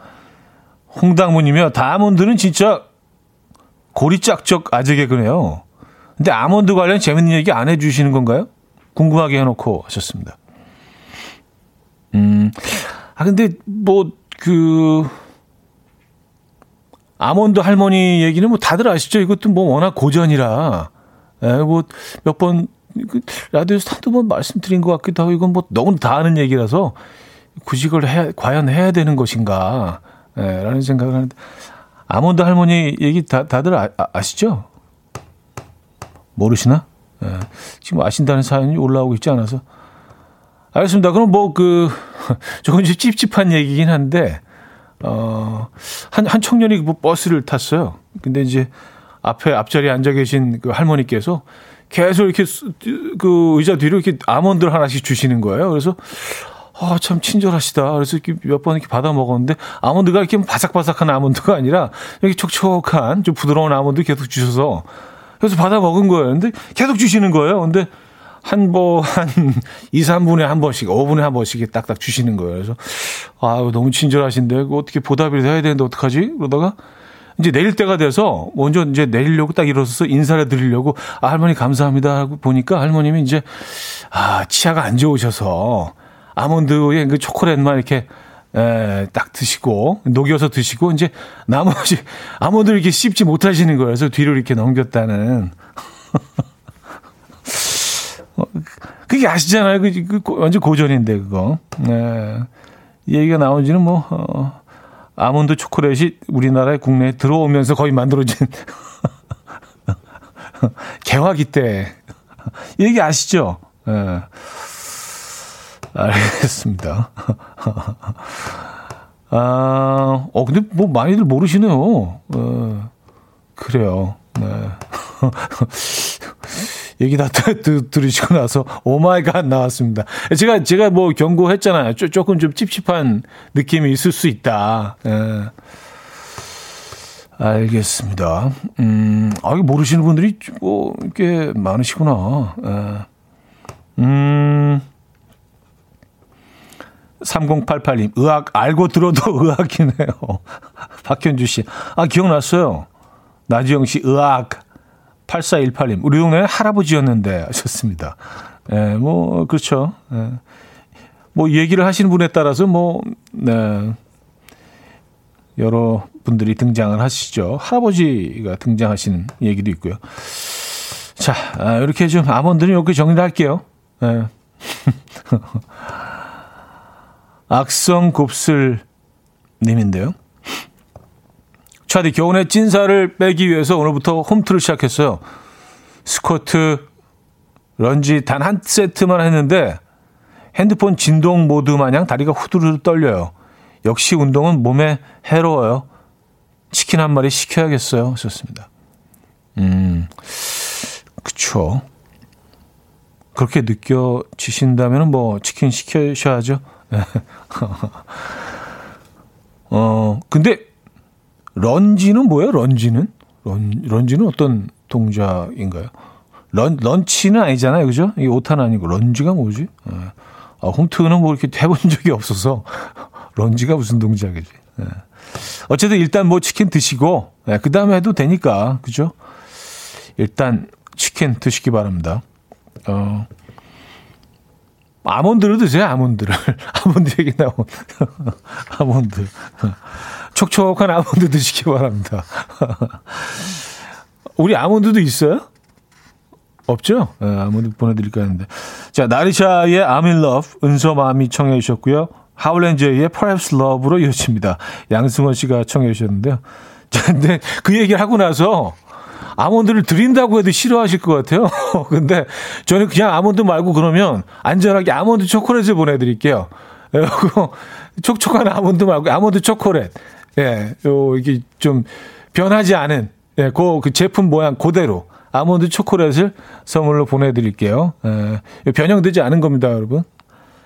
홍당무님이요. 다몬드는 진짜 고리짝적 아재 개그네요. 근데 아몬드 관련 재밌는 얘기 안 해주시는 건가요? 궁금하게 해놓고 하셨습니다. 음, 아, 근데 뭐, 그, 아몬드 할머니 얘기는 뭐 다들 아시죠? 이것도 뭐 워낙 고전이라, 예, 뭐, 몇 번, 그 라디오에서 한두 번 말씀드린 것 같기도 하고, 이건 뭐 너무 다 아는 얘기라서, 구직을 해, 과연 해야 되는 것인가, 예, 라는 생각을 하는데, 아몬드 할머니 얘기 다, 다들 아, 아 시죠 모르시나? 예. 지금 아신다는 사연이 올라오고 있지 않아서. 알겠습니다. 그럼 뭐 그, [LAUGHS] 조금 좀 찝찝한 얘기긴 한데, 어, 한, 한 청년이 뭐 버스를 탔어요. 근데 이제 앞에 앞자리에 앉아 계신 그 할머니께서 계속 이렇게 그 의자 뒤로 이렇게 아몬드를 하나씩 주시는 거예요. 그래서 아, 참 친절하시다. 그래서 몇 번 이렇게 받아 먹었는데 아몬드가 이렇게 바삭바삭한 아몬드가 아니라 이렇게 촉촉한 좀 부드러운 아몬드 계속 주셔서 그래서 받아 먹은 거예요. 근데 계속 주시는 거예요. 근데 한 뭐, 한 2, 3분에 한 번씩, 5분에 한 번씩 딱딱 주시는 거예요. 그래서, 아, 너무 친절하신데, 그 어떻게 보답을 해야 되는데 어떡하지? 그러다가, 이제 내릴 때가 돼서, 먼저 이제 내리려고 딱 일어서서 인사를 드리려고, 아, 할머니 감사합니다 하고 보니까 할머님이 이제, 아, 치아가 안 좋으셔서, 아몬드에 그 초콜릿만 이렇게 에, 딱 드시고 녹여서 드시고 이제 나머지 [LAUGHS] 아몬드를 이렇게 씹지 못하시는 거예요. 그래서 뒤로 이렇게 넘겼다는. [LAUGHS] 어, 그게 아시잖아요. 그, 그 완전 고전인데 그거. 네. 이 얘기가 나온지는 뭐 어, 아몬드 초콜릿이 우리나라에 국내에 들어오면서 거의 만들어진 [LAUGHS] 개화기 때 얘기 아시죠? 네. 알겠습니다. [LAUGHS] 아, 어, 근데 뭐 많이들 모르시네요. 어, 그래요. 네. [LAUGHS] 얘기 다 드, 들으시고 나서 oh my god 나왔습니다. 제가 제가 뭐 경고했잖아요. 쪼, 조금 좀 찝찝한 느낌이 있을 수 있다. 예. 알겠습니다. 음, 아, 모르시는 분들이 뭐, 꽤 많으시구나. 예. 음, 3088님, 으악 알고 들어도 [LAUGHS] 으악이네요. 박현주 씨, 아, 기억났어요. 나지영 씨, 의학. 8418님, 우리 동네 할아버지였는데 하셨습니다. 예, 뭐, 그렇죠. 예. 뭐, 얘기를 하시는 분에 따라서 뭐, 네. 여러 분들이 등장을 하시죠. 할아버지가 등장하시는 얘기도 있고요. 자, 아, 이렇게 좀 아몬드는 이렇게 정리를 할게요. 예. [LAUGHS] 악성 곱슬 님인데요. 차디 겨우내 찐살을 빼기 위해서 오늘부터 홈트를 시작했어요. 스쿼트, 런지 단 한 세트만 했는데 핸드폰 진동 모드 마냥 다리가 후두르 떨려요. 역시 운동은 몸에 해로워요. 치킨 한 마리 시켜야겠어요. 좋습니다. 음, 그쵸. 그렇게 느껴지신다면 뭐 치킨 시켜셔야죠. 어, 근데 런지는 뭐예요? 런지는? 런, 런지는 어떤 동작인가요? 런, 런치는 아니잖아요. 그죠? 이게 오탄 아니고 런지가 뭐지? 예. 아, 홈트는 뭐 이렇게 해본 적이 없어서 [LAUGHS] 런지가 무슨 동작이지? 예. 어쨌든 일단 뭐 치킨 드시고 예, 그 다음에 해도 되니까 그죠? 일단 치킨 드시기 바랍니다. 어, 아몬드를 드세요, 아몬드를. [LAUGHS] 아몬드 얘기 나온. [LAUGHS] 아몬드. 촉촉한 아몬드 드시기 바랍니다. [LAUGHS] 우리 아몬드도 있어요? 없죠? 네, 아몬드 보내드릴까 하는데. 자, 나리샤의 I'm in love, 은서마음이 청해 주셨고요. 하울렌즈의 Perhaps Love로 이어집니다. 양승원 씨가 청해 주셨는데요. 자, 근데 그 얘기를 하고 나서 아몬드를 드린다고 해도 싫어하실 것 같아요. [LAUGHS] 근데 저는 그냥 아몬드 말고 그러면 안전하게 아몬드 초콜릿을 보내드릴게요. [LAUGHS] 촉촉한 아몬드 말고 아몬드 초콜릿. 예, 요, 이게 좀 변하지 않은, 예, 그, 그 제품 모양 그대로 아몬드 초콜릿을 선물로 보내드릴게요. 예, 변형되지 않은 겁니다, 여러분.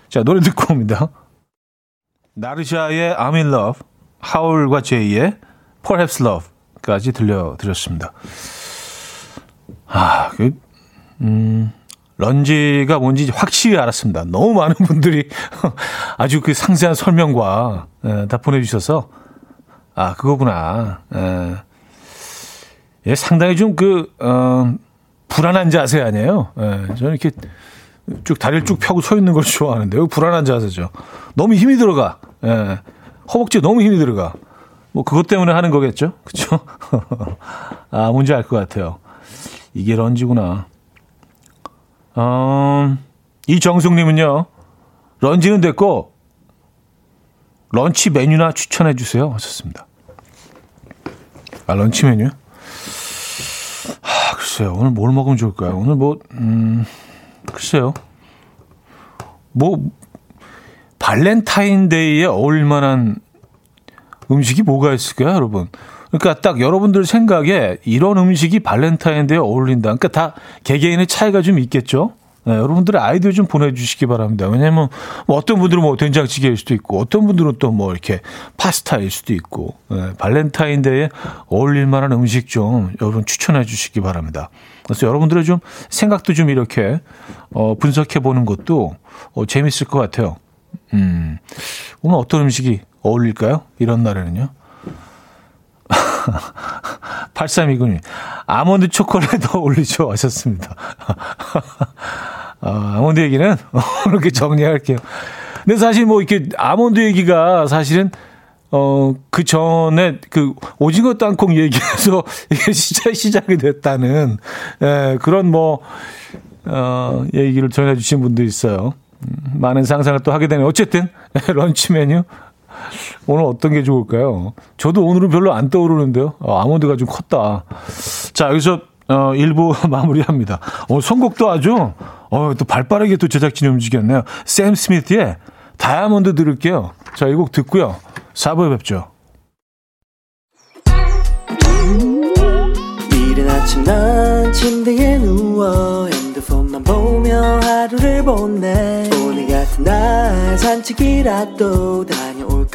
자, 노래 듣고 옵니다. 나르샤의 I'm in love, 하울과 제이의 Perhaps Love 까지 들려드렸습니다. 아, 그, 음, 런지가 뭔지 확실히 알았습니다. 너무 많은 분들이 [LAUGHS] 아주 그 상세한 설명과 예, 다 보내주셔서 아, 그거구나. 예. 예 상당히 좀 그, 어, 불안한 자세 아니에요? 예, 저는 이렇게 쭉 다리를 쭉 펴고 서 있는 걸 좋아하는데요. 불안한 자세죠. 너무 힘이 들어가. 예. 허벅지에 너무 힘이 들어가. 뭐 그것 때문에 하는 거겠죠. 그렇죠? [LAUGHS] 아, 뭔지 알 것 같아요. 이게 런지구나. 어, 이정숙님은요, 런지는 됐고, 런치 메뉴나 추천해 주세요. 하셨습니다. 아, 런치 메뉴? 아, 글쎄요. 오늘 뭘 먹으면 좋을까요? 오늘 뭐, 음, 글쎄요. 뭐, 발렌타인데이에 어울릴 만한 음식이 뭐가 있을까요, 여러분? 그러니까 딱 여러분들 생각에 이런 음식이 발렌타인데이에 어울린다. 그러니까 다 개개인의 차이가 좀 있겠죠? 네, 여러분들의 아이디어 좀 보내주시기 바랍니다. 왜냐면 뭐 어떤 분들은 뭐 된장찌개일 수도 있고 어떤 분들은 또 뭐 이렇게 파스타일 수도 있고 네, 발렌타인데이에 어울릴 만한 음식 좀 여러분 추천해 주시기 바랍니다. 그래서 여러분들의 좀 생각도 좀 이렇게 어, 분석해 보는 것도 어, 재밌을 것 같아요. 음, 오늘 어떤 음식이 어울릴까요? 이런 날에는요. [LAUGHS] 8329님, 아몬드 초콜릿 [LAUGHS] 어울리죠? 하셨습니다. [LAUGHS] 아, 아몬드 얘기는 이렇게 정리할게요. 근데 사실 뭐 이렇게 아몬드 얘기가 사실은 어, 그 전에 그 오징어 땅콩 얘기해서 이게 진짜 시작이 됐다는 예, 그런 뭐, 어, 얘기를 전해주신 분도 있어요. 음, 많은 상상을 또 하게 되네. 어쨌든 런치 메뉴 오늘 어떤 게 좋을까요? 저도 오늘은 별로 안 떠오르는데요. 어, 아몬드가 좀 컸다. 자, 여기서 어, 1부 [LAUGHS] 마무리합니다. 오늘 선곡도 아주 어, 또 발빠르게 또 제작진이 움직였네요. 샘 스미스의 다이아몬드 들을게요. 자, 이 곡 듣고요. 4부에 뵙죠. 이른 아침 난 침대에 누워 핸드폰만 보며 하루를 보내 오늘 같은 날 산책이라도 다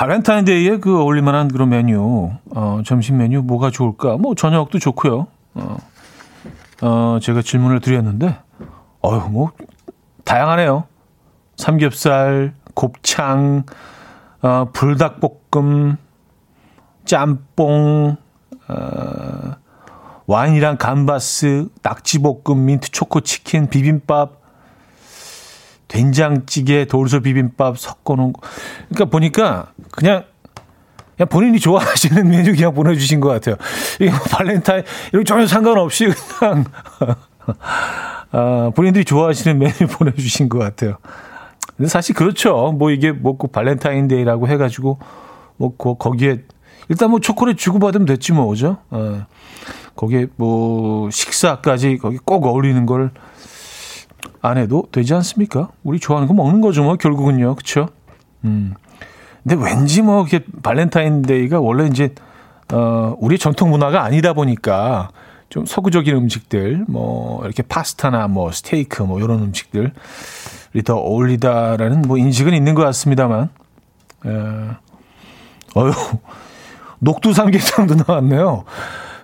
발렌타인데이에 그 어울릴만한 그런 메뉴, 어, 점심 메뉴 뭐가 좋을까? 뭐 저녁도 좋고요. 어, 어, 제가 질문을 드렸는데, 어휴, 뭐 다양하네요. 삼겹살, 곱창, 어, 불닭볶음, 짬뽕, 어, 와인이랑 감바스, 낙지볶음, 민트 초코 치킨, 비빔밥, 된장찌개, 돌솥 비빔밥 섞어놓은 거. 그러니까 보니까 그냥 그냥 본인이 좋아하시는 [LAUGHS] 메뉴 그냥 보내주신 것 같아요. 뭐 발렌타인 이런 전혀 상관없이 그냥 [LAUGHS] 아, 본인들이 좋아하시는 메뉴 [LAUGHS] 보내주신 것 같아요. 근데 사실 그렇죠. 뭐 이게 뭐꼭 발렌타인데이라고 해가지고 뭐 거기에 일단 뭐 초콜릿 주고받으면 됐지 뭐 그죠? 어, 거기에 뭐 식사까지 거기 꼭 어울리는 걸 안 해도 되지 않습니까? 우리 좋아하는 거 먹는 거죠 뭐 결국은요, 그렇죠? 음. 근데 왠지 뭐 이게 발렌타인데이가 원래 이제 어 우리 전통 문화가 아니다 보니까 좀 서구적인 음식들, 뭐 이렇게 파스타나 뭐 스테이크 뭐 이런 음식들이 더 어울리다라는 뭐 인식은 있는 것 같습니다만, 에, 어유 [LAUGHS] 녹두 삼계탕도 나왔네요.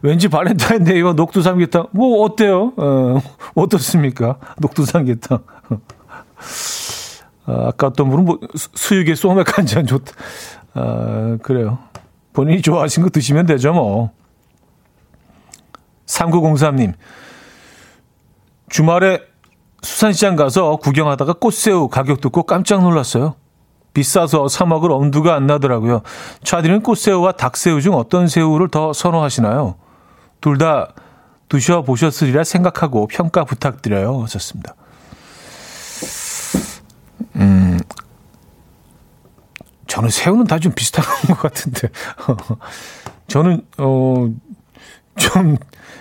왠지 발렌타인데이와 녹두 삼계탕 뭐 어때요? 어, [LAUGHS] 어떻습니까? 녹두 삼계탕. [LAUGHS] 아, 아까 어떤 분은 뭐 수육에 소맥 한 잔 좋다. 아, 그래요. 본인이 좋아하신 거 드시면 되죠, 뭐. 3903님. 주말에 수산시장 가서 구경하다가 꽃새우 가격 듣고 깜짝 놀랐어요. 비싸서 사 먹을 엄두가 안 나더라고요. 차디는 꽃새우와 닭새우 중 어떤 새우를 더 선호하시나요? 둘 다 드셔보셨으리라 생각하고 평가 부탁드려요. 하셨습니다. 음, 저는 새우는 다 좀 비슷한 [LAUGHS] 것 같은데. [LAUGHS] 저는, 어, 좀,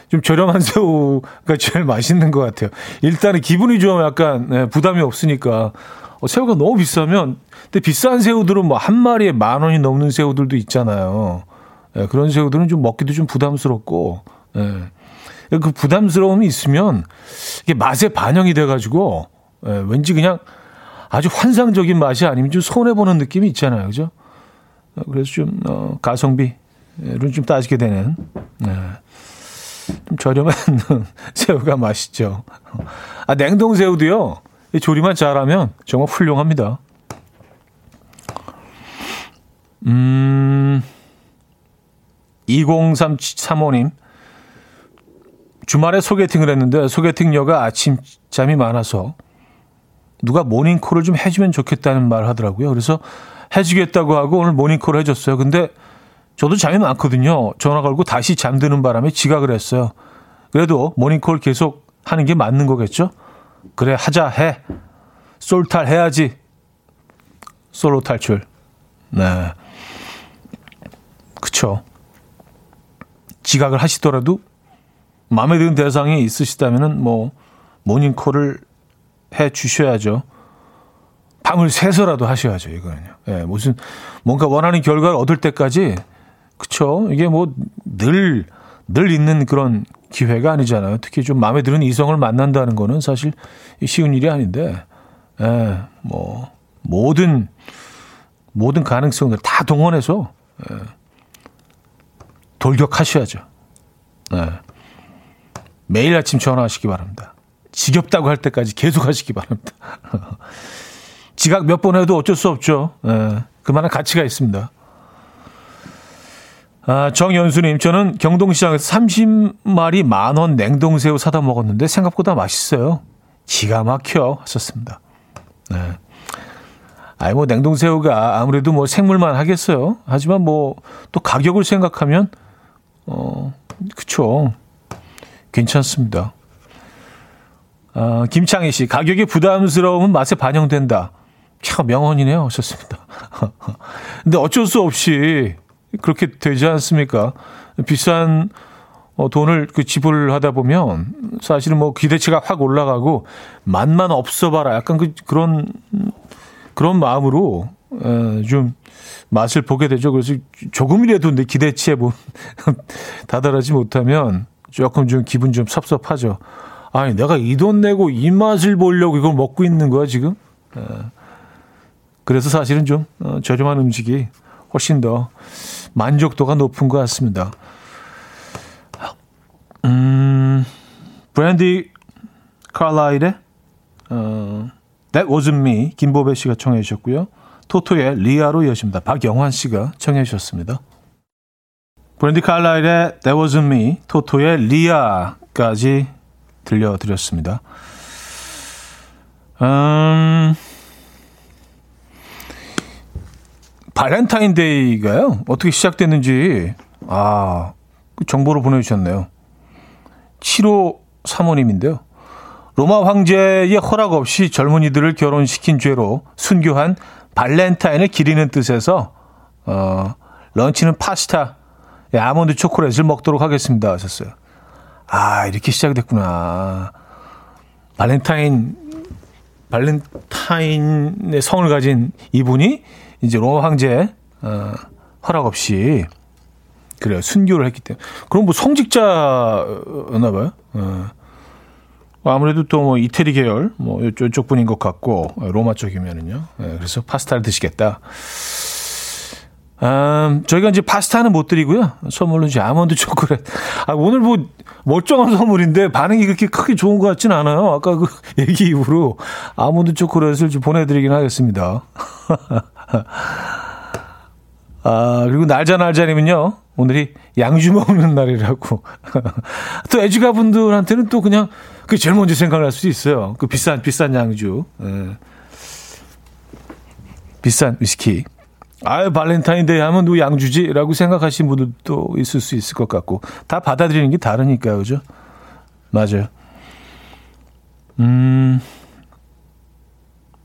좀 저렴한 새우가 제일 맛있는 것 같아요. 일단은 기분이 좀 약간 네, 부담이 없으니까. 어, 새우가 너무 비싸면, 근데 비싼 새우들은 뭐 한 마리에 만 원이 넘는 새우들도 있잖아요. 네, 그런 새우들은 좀 먹기도 좀 부담스럽고, 네. 그 부담스러움이 있으면 이게 맛에 반영이 돼가지고, 네, 왠지 그냥 아주 환상적인 맛이 아니면 좀 손해 보는 느낌이 있잖아요. 그죠? 어, 그래서 좀, 어, 가성비를 좀 따지게 되는, 네. 좀 저렴한 [LAUGHS] 새우가 맛있죠. 아, 냉동 새우도요, 조리만 잘하면 정말 훌륭합니다. 음, 2035님. 주말에 소개팅을 했는데 소개팅녀가 아침잠이 많아서 누가 모닝콜을 좀 해주면 좋겠다는 말을 하더라고요. 그래서 해주겠다고 하고 오늘 모닝콜을 해줬어요. 근데 저도 잠이 많거든요. 전화 걸고 다시 잠드는 바람에 지각을 했어요. 그래도 모닝콜 계속 하는 게 맞는 거겠죠? 그래, 하자, 해. 솔탈 해야지. 솔로 탈출. 네. 그쵸. 지각을 하시더라도 마음에 드는 대상이 있으시다면은 뭐 모닝콜을 해 주셔야죠. 밤을 새서라도 하셔야죠, 이거는요. 예, 무슨 뭔가 원하는 결과를 얻을 때까지 그쵸? 이게 뭐늘늘 있는 그런 기회가 아니잖아요. 특히 좀 마음에 드는 이성을 만난다는 거는 사실 쉬운 일이 아닌데, 예, 뭐 모든 모든 가능성들 다 동원해서 예, 돌격하셔야죠. 예. 매일 아침 전화하시기 바랍니다. 지겹다고 할 때까지 계속 하시기 바랍니다. [LAUGHS] 지각 몇 번 해도 어쩔 수 없죠. 예, 그만한 가치가 있습니다. 아, 정연수님, 저는 경동시장에서 30마리 만원 냉동새우 사다 먹었는데 생각보다 맛있어요. 기가 막혀 하셨습니다. 네. 아이, 뭐, 냉동새우가 아무래도 뭐 생물만 하겠어요. 하지만 뭐, 또 가격을 생각하면, 어, 그쵸. 괜찮습니다. 아, 김창희 씨, 가격이 부담스러움은 맛에 반영된다. 참 명언이네요. 하셨습니다. [LAUGHS] 근데 어쩔 수 없이 그렇게 되지 않습니까? 비싼 어, 돈을 그 지불하다 보면 사실은 뭐 기대치가 확 올라가고 맛만 없어봐라. 약간 그, 그런 그런 마음으로 어, 좀 맛을 보게 되죠. 그래서 조금이라도 내 기대치에 뭐 [LAUGHS] 다다르지 못하면 조금 좀 기분 좀 섭섭하죠. 아니 내가 이 돈 내고 이 맛을 보려고 이걸 먹고 있는 거야 지금. 어, 그래서 사실은 좀 어, 저렴한 음식이 훨씬 더 만족도가 높은 것 같습니다. 음, 브랜디 칼라일의 어, That Wasn't Me 김보배 씨가 청해 주셨고요. 토토의 리아로 이어집니다. 박영환 씨가 청해 주셨습니다. 브랜디 칼라일의 That Wasn't Me, 토토의 리아까지 들려드렸습니다. 음, 발렌타인데이가요? 어떻게 시작됐는지, 아, 그 정보를 보내주셨네요. 7호 사모님인데요. 로마 황제의 허락 없이 젊은이들을 결혼시킨 죄로 순교한 발렌타인을 기리는 뜻에서 어, 런치는 파스타, 예, 아몬드 초콜릿을 먹도록 하겠습니다. 하셨어요. 아, 이렇게 시작됐구나. 발렌타인, 발렌타인의 성을 가진 이분이 이제 로마 황제 어, 허락 없이 그래요. 순교를 했기 때문에. 그럼 뭐 성직자였나 봐요. 어. 아무래도 또 뭐 이태리 계열 뭐 이쪽 분인 것 같고 로마 쪽이면은요. 네, 그래서 파스타를 드시겠다. 음, 저희가 이제 파스타는 못 드리고요. 선물로 이제 아몬드 초콜릿. 아, 오늘 뭐 멀쩡한 선물인데 반응이 그렇게 크게 좋은 것 같지는 않아요. 아까 그 [LAUGHS] 얘기 이후로 아몬드 초콜릿을 좀 보내드리긴 하겠습니다. [LAUGHS] 아, 그리고 날짜 날짜님은요. 오늘이 양주 먹는 날이라고. [LAUGHS] 또 애주가 분들한테는 또 그냥 그 제일 먼저 생각날 수도 있어요. 그 비싼, 비싼 양주. 예. 비싼 위스키. 아유, 발렌타인데이 하면 누 양주지라고 생각하시는 분들도 있을 수 있을 것 같고. 다 받아들이는 게 다르니까요. 그죠? 맞아요. 음.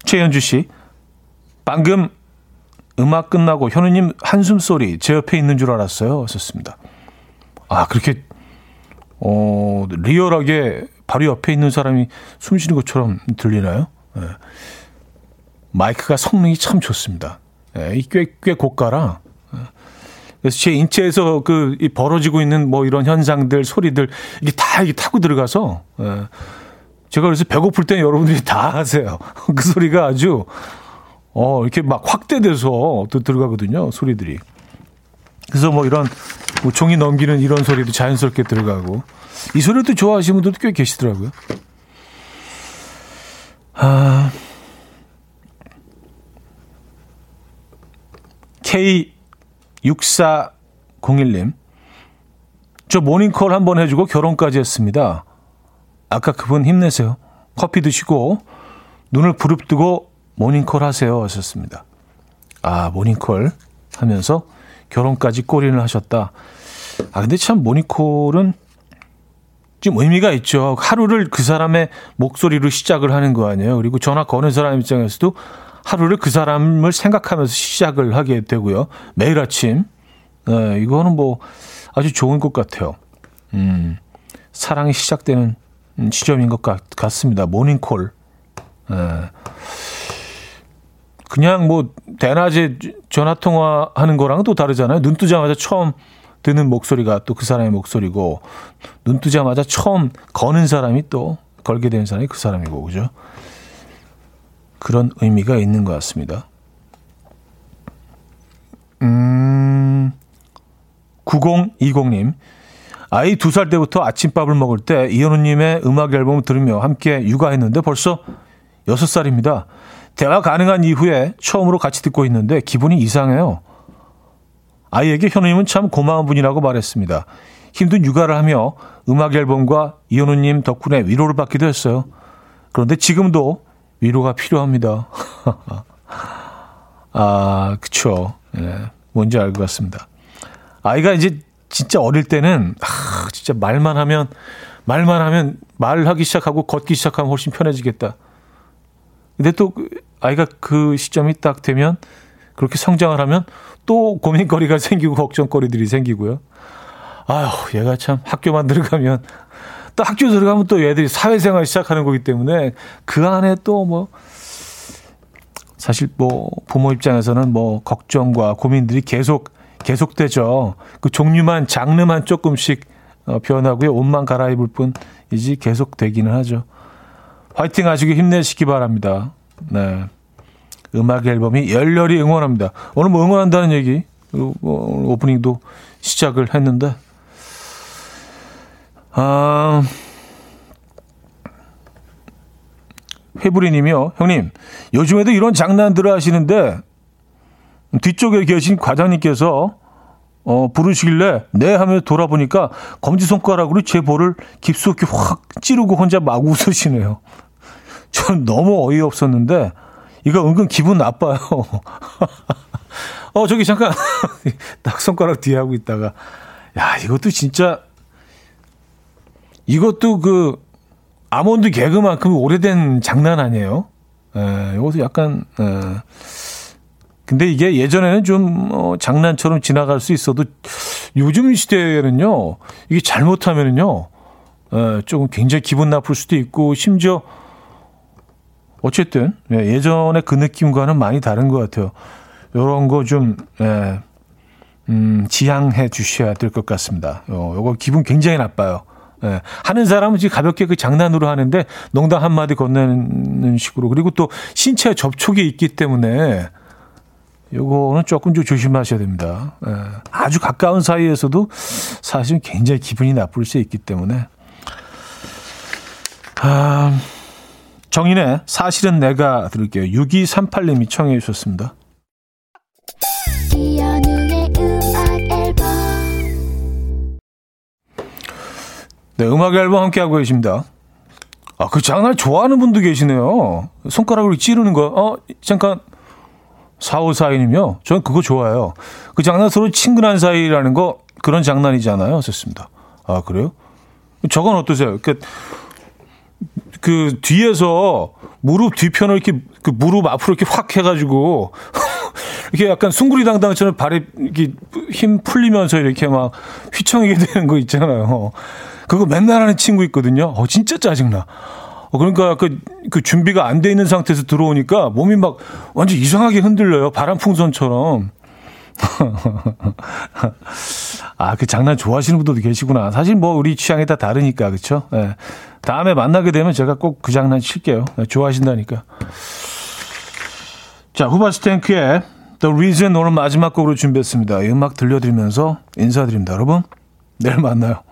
최현주 씨. 방금 음악 끝나고 현우님 한숨 소리 제 옆에 있는 줄 알았어요. 썼습니다. 아 그렇게 어 리얼하게 바로 옆에 있는 사람이 숨 쉬는 것처럼 들리나요? 네. 마이크가 성능이 참 좋습니다. 네, 꽤, 꽤 고가라. 네. 그래서 제 인체에서 그 벌어지고 있는 뭐 이런 현상들, 소리들, 이게 다 이게 타고 들어가서, 네. 제가 그래서 배고플 때 여러분들이 다 하세요. [LAUGHS] 그 소리가 아주 어, 이렇게 막 확대돼서 또 들어가거든요, 소리들이. 그래서 뭐 이런, 뭐 종이 넘기는 이런 소리도 자연스럽게 들어가고. 이 소리도 좋아하시는 분들도 꽤 계시더라고요. 아, K6401님. 저 모닝콜 한번 해주고 결혼까지 했습니다. 아까 그분 힘내세요. 커피 드시고 눈을 부릅뜨고 모닝콜 하세요 하셨습니다. 아, 모닝콜 하면서 결혼까지 꼬리를 하셨다. 아, 근데 참 모닝콜은 좀 의미가 있죠. 하루를 그 사람의 목소리로 시작을 하는 거 아니에요. 그리고 전화 거는 사람 입장에서도 하루를 그 사람을 생각하면서 시작을 하게 되고요. 매일 아침. 네, 이거는 뭐 아주 좋은 것 같아요. 음, 사랑이 시작되는 지점인 것 같, 습니다 모닝콜. 네. 그냥 뭐 대낮에 전화 통화하는 거랑은 또 다르잖아요. 눈 뜨자마자 처음 듣는 목소리가 또 그 사람의 목소리고 눈 뜨자마자 처음 거는 사람이 또 걸게 되는 사람이 그 사람이고 그죠? 그런 의미가 있는 것 같습니다. 음, 9020님. 아이 두 살 때부터 아침밥을 먹을 때 이현우님의 음악 앨범을 들으며 함께 육아했는데 벌써 6살입니다. 대화 가능한 이후에 처음으로 같이 듣고 있는데 기분이 이상해요. 아이에게 현우님은 참 고마운 분이라고 말했습니다. 힘든 육아를 하며 음악 앨범과 이현우님 덕분에 위로를 받기도 했어요. 그런데 지금도 위로가 필요합니다. [LAUGHS] 아, 그쵸. 예, 뭔지 알 것 같습니다. 아이가 이제 진짜 어릴 때는, 아, 진짜 말만 하면, 말만 하면 말하기 시작하고 걷기 시작하면 훨씬 편해지겠다. 근데 또그 아이가 그 시점이 딱 되면 그렇게 성장을 하면 또 고민거리가 [LAUGHS] 생기고 걱정거리들이 생기고요. 아휴, 얘가 참 학교만 들어가면 또 학교 들어가면 또 얘들이 사회생활 시작하는 거기 때문에 그 안에 또 뭐 사실 뭐 부모 입장에서는 뭐 걱정과 고민들이 계속 계속되죠. 그 종류만 장르만 조금씩 어, 변하고요. 옷만 갈아입을 뿐이지 계속 되기는 하죠. 화이팅 하시고 힘내시기 바랍니다. 네. 음악 앨범이 열렬히 응원합니다. 오늘 뭐 응원한다는 얘기, 뭐 오프닝도 시작을 했는데, 아, 회부리 님이요. 형님, 요즘에도 이런 장난들을 하시는데, 뒤쪽에 계신 과장님께서, 어, 부르시길래, 네 하며 돌아보니까, 검지손가락으로 제 볼을 깊숙이 확 찌르고 혼자 막 웃으시네요. [LAUGHS] 저는 너무 어이없었는데, 이거 은근 기분 나빠요. [LAUGHS] 어, 저기 잠깐, [LAUGHS] 딱 손가락 뒤에 하고 있다가, 야, 이것도 진짜, 이것도 그, 아몬드 개그만큼 오래된 장난 아니에요? 에, 이것도 약간, 에. 근데 이게 예전에는 좀, 어, 장난처럼 지나갈 수 있어도 요즘 시대에는요, 이게 잘못하면은요, 에, 조금 굉장히 기분 나쁠 수도 있고, 심지어, 어쨌든, 예, 예전에 그 느낌과는 많이 다른 것 같아요. 요런 거 좀, 예, 음, 지향해 주셔야 될 것 같습니다. 요, 요거 기분 굉장히 나빠요. 예, 하는 사람은 지금 가볍게 그 장난으로 하는데 농담 한마디 건네는 식으로 그리고 또 신체 접촉이 있기 때문에 요거는 조금 좀 조심하셔야 됩니다. 예, 아주 가까운 사이에서도 사실은 굉장히 기분이 나쁠 수 있기 때문에 아, 정인의 사실은 내가 들을게요. 6238님이 청해 주셨습니다. 네, 음악 앨범 함께하고 계십니다. 아, 그 장난 좋아하는 분도 계시네요. 손가락으로 찌르는 거. 어, 잠깐. 4542님이요. 저는 그거 좋아해요. 그 장난 서로 친근한 사이라는 거 그런 장난이잖아요. 좋습니다. 아, 그래요? 저건 어떠세요? 그, 그 뒤에서 무릎 뒤편을 이렇게 그 무릎 앞으로 이렇게 확 해가지고 [LAUGHS] 이렇게 약간 숭구리당당처럼 발이 이렇게 힘 풀리면서 이렇게 막 휘청이게 되는 거 있잖아요. 그거 맨날 하는 친구 있거든요. 어, 진짜 짜증나. 어, 그러니까 그, 그 준비가 안 돼 있는 상태에서 들어오니까 몸이 막 완전 이상하게 흔들려요. 바람 풍선처럼. [LAUGHS] 아, 그 장난 좋아하시는 분들도 계시구나. 사실 뭐 우리 취향이 다 다르니까, 그쵸? 예. 네. 다음에 만나게 되면 제가 꼭 그 장난 칠게요. 네, 좋아하신다니까. 자, 후바스탱크의 The Reason 오늘 마지막 곡으로 준비했습니다. 이 음악 들려드리면서 인사드립니다. 여러분, 내일 만나요.